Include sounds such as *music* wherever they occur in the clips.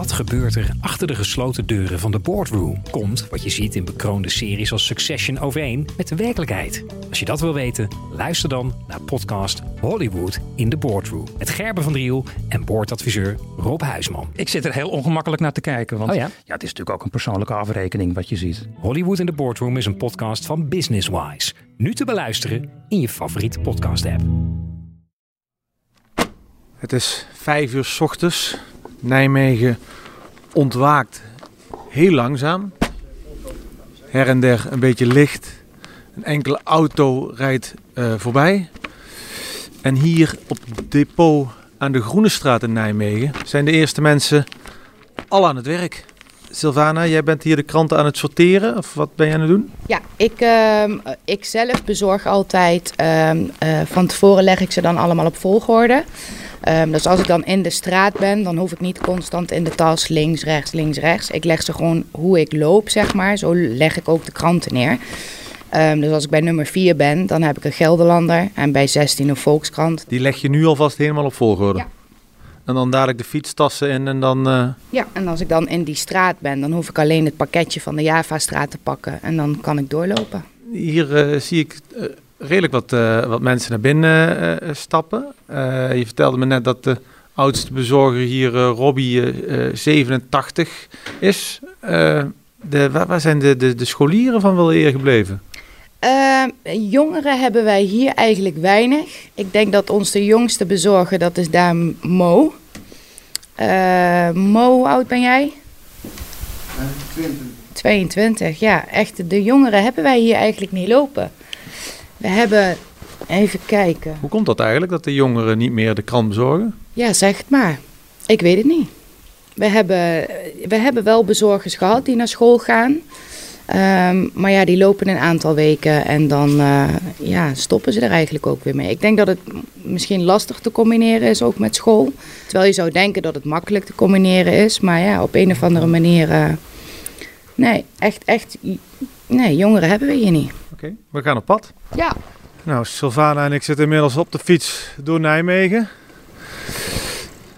Wat gebeurt er achter de gesloten deuren van de boardroom? Komt wat je ziet in bekroonde series als Succession overeen met de werkelijkheid? Als je dat wil weten, luister dan naar podcast Hollywood in de Boardroom. Met Gerben van Driel en boordadviseur Rob Huisman. Ik zit er heel ongemakkelijk naar te kijken. Want Oh ja? ja? het is natuurlijk ook een persoonlijke afrekening wat je ziet. Hollywood in de Boardroom is een podcast van Businesswise. Nu te beluisteren in je favoriete podcast app. Het is vijf uur 's ochtends. Nijmegen ontwaakt heel langzaam. Her en der een beetje licht. Een enkele auto rijdt eh, voorbij. En hier op het depot aan de Groene Straat in Nijmegen zijn de eerste mensen al aan het werk. Sylvana, jij bent hier de kranten aan het sorteren. Of wat ben je aan het doen? Ja, ik, ehm, ik zelf bezorg altijd. ehm, eh, van tevoren leg ik ze dan allemaal op volgorde. Ehm, dus als ik dan in de straat ben, dan hoef ik niet constant in de tas links, rechts, links, rechts. Ik leg ze gewoon hoe ik loop, zeg maar. Zo leg ik ook de kranten neer. Ehm, dus als ik bij nummer 4 ben, dan heb ik een Gelderlander. En bij 16 een Volkskrant. Die leg je nu alvast helemaal op volgorde. Ja. En dan dadelijk de fietstassen in en dan... eh, Ja, en als ik dan in die straat ben, dan hoef ik alleen het pakketje van de Java-straat te pakken. En dan kan ik doorlopen. Hier eh, zie ik eh, redelijk wat, eh, wat mensen naar binnen eh, eh, stappen. Eh, je vertelde me net dat de oudste bezorger hier, eh, Robbie, eh, eh, 87 is. Eh, de, waar, waar zijn de, de, de scholieren van wel eer gebleven? Ehm, jongeren hebben wij hier eigenlijk weinig. Ik denk dat ons de jongste bezorger, dat is daar Mo. Eh, Mo, hoe oud ben jij? 22, ja. Echt, de jongeren hebben wij hier eigenlijk niet lopen. We hebben, even kijken. Hoe komt dat eigenlijk, dat de jongeren niet meer de krant bezorgen? Ja, zeg het maar. Ik weet het niet. We hebben, we hebben wel bezorgers gehad die naar school gaan. Ehm, maar ja, die lopen een aantal weken en dan eh, ja, stoppen ze er eigenlijk ook weer mee. Ik denk dat het misschien lastig te combineren is, ook met school. Terwijl je zou denken dat het makkelijk te combineren is. Maar ja, op een of andere manier... eh, nee, echt, echt... Nee, jongeren hebben we hier niet. Oké, we gaan op pad. Ja. Nou, Sylvana en ik zitten inmiddels op de fiets door Nijmegen.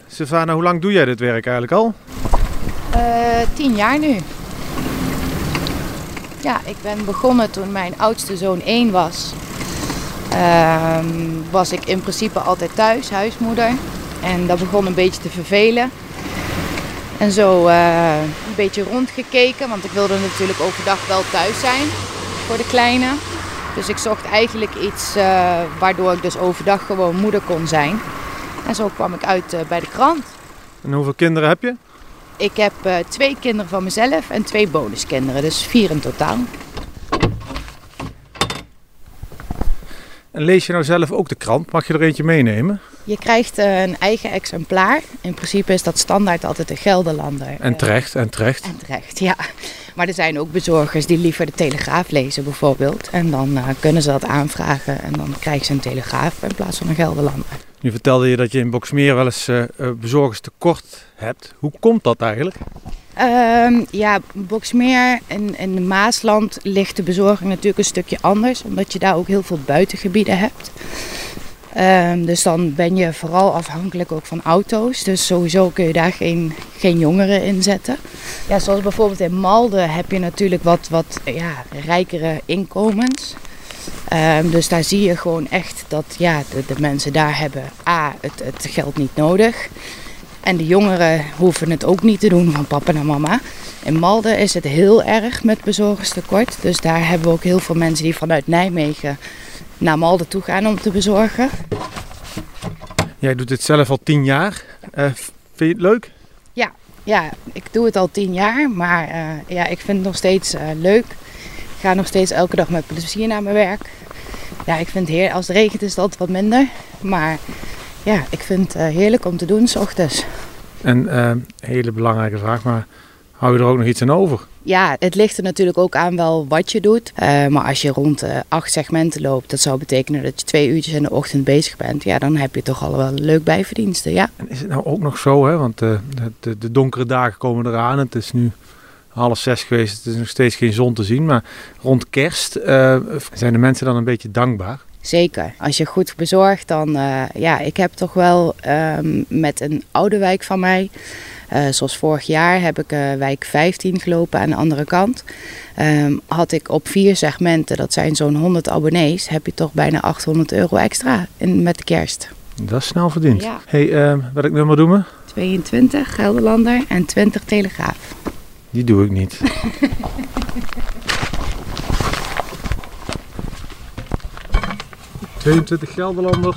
Sylvana, hoe lang doe jij dit werk eigenlijk al? Eh, tien jaar nu. Ja, ik ben begonnen toen mijn oudste zoon één was. Ehm, was ik in principe altijd thuis, huismoeder. En dat begon een beetje te vervelen. En zo eh, een beetje rondgekeken, want ik wilde natuurlijk overdag wel thuis zijn voor de kleine. Dus ik zocht eigenlijk iets eh, waardoor ik dus overdag gewoon moeder kon zijn. En zo kwam ik uit eh, bij de krant. En hoeveel kinderen heb je? Ik heb eh, twee kinderen van mezelf en twee bonuskinderen, dus vier in totaal. En lees je nou zelf ook de krant? Mag je er eentje meenemen? Je krijgt eh, een eigen exemplaar. In principe is dat standaard altijd de Gelderlander. En Eh, terecht, en terecht. en terecht, ja. Maar er zijn ook bezorgers die liever de Telegraaf lezen bijvoorbeeld. En dan eh, kunnen ze dat aanvragen en dan krijgen ze een Telegraaf in plaats van een Gelderlander. Nu vertelde je dat je in Boksmeer wel eens eh, eh, bezorgers tekort hebt. Hoe komt dat eigenlijk? Ehm, ja, Boksmeer en, en de Maasland ligt de bezorging natuurlijk een stukje anders. Omdat je daar ook heel veel buitengebieden hebt. Ehm, dus dan ben je vooral afhankelijk ook van auto's. Dus sowieso kun je daar geen, geen jongeren in zetten. Ja, zoals bijvoorbeeld in Malden heb je natuurlijk wat, wat ja, rijkere inkomens. Ehm, dus daar zie je gewoon echt dat ja, de, de mensen daar hebben A, het, het geld niet nodig. En de jongeren hoeven het ook niet te doen van papa en mama. In Malden is het heel erg met bezorgerstekort. Dus daar hebben we ook heel veel mensen die vanuit Nijmegen naar Malden toe gaan om te bezorgen. Jij doet dit zelf al tien jaar. Eh, vind je het leuk? Ja, ik doe het al tien jaar, maar eh, ja, ik vind het nog steeds eh, leuk. Ik ga nog steeds elke dag met plezier naar mijn werk. Ja, ik vind het heer, als het regent is het altijd wat minder. Maar ja, ik vind het heerlijk om te doen s ochtends. En eh, hele belangrijke vraag, maar hou je er ook nog iets aan over? Ja, het ligt er natuurlijk ook aan wel wat je doet. Eh, maar als je rond acht segmenten loopt, dat zou betekenen dat je twee uurtjes in de ochtend bezig bent. Ja, dan heb je toch al wel leuk bijverdiensten, ja. En is het nou ook nog zo, hè? want eh, de, de, de donkere dagen komen eraan. Het is nu half zes geweest, het is nog steeds geen zon te zien. Maar rond kerst eh, zijn de mensen dan een beetje dankbaar. Zeker. Als je goed bezorgt, dan... ja, ik heb toch wel ehm, met een oude wijk van mij... Eh, zoals vorig jaar heb ik eh, wijk 15 gelopen aan de andere kant. Ehm, had ik op vier segmenten, dat zijn zo'n 100 abonnees, heb je toch bijna 800 euro extra in, met de kerst. Dat is snel verdiend. Ja. hey, ehm, wat ik nummer doen me? 22 Gelderlander en 20 Telegraaf. Die doe ik niet. *laughs* ...22 Gelderlander,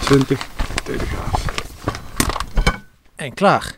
20 Telegraaf. En klaar.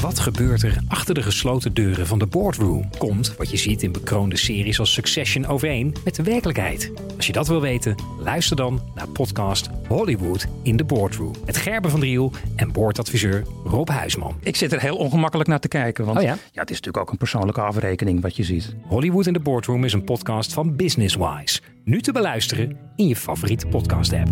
Wat gebeurt er achter de gesloten deuren van de boardroom? Komt wat je ziet in bekroonde series als Succession overeen met de werkelijkheid? Als je dat wil weten, luister dan naar podcast Hollywood in de boardroom. Met Gerben van Driel en boordadviseur Rob Huisman. Ik zit er heel ongemakkelijk naar te kijken. Want Oh ja? ja? het is natuurlijk ook een persoonlijke afrekening wat je ziet. Hollywood in de boardroom is een podcast van Business Wise. Nu te beluisteren in je favoriete podcast app.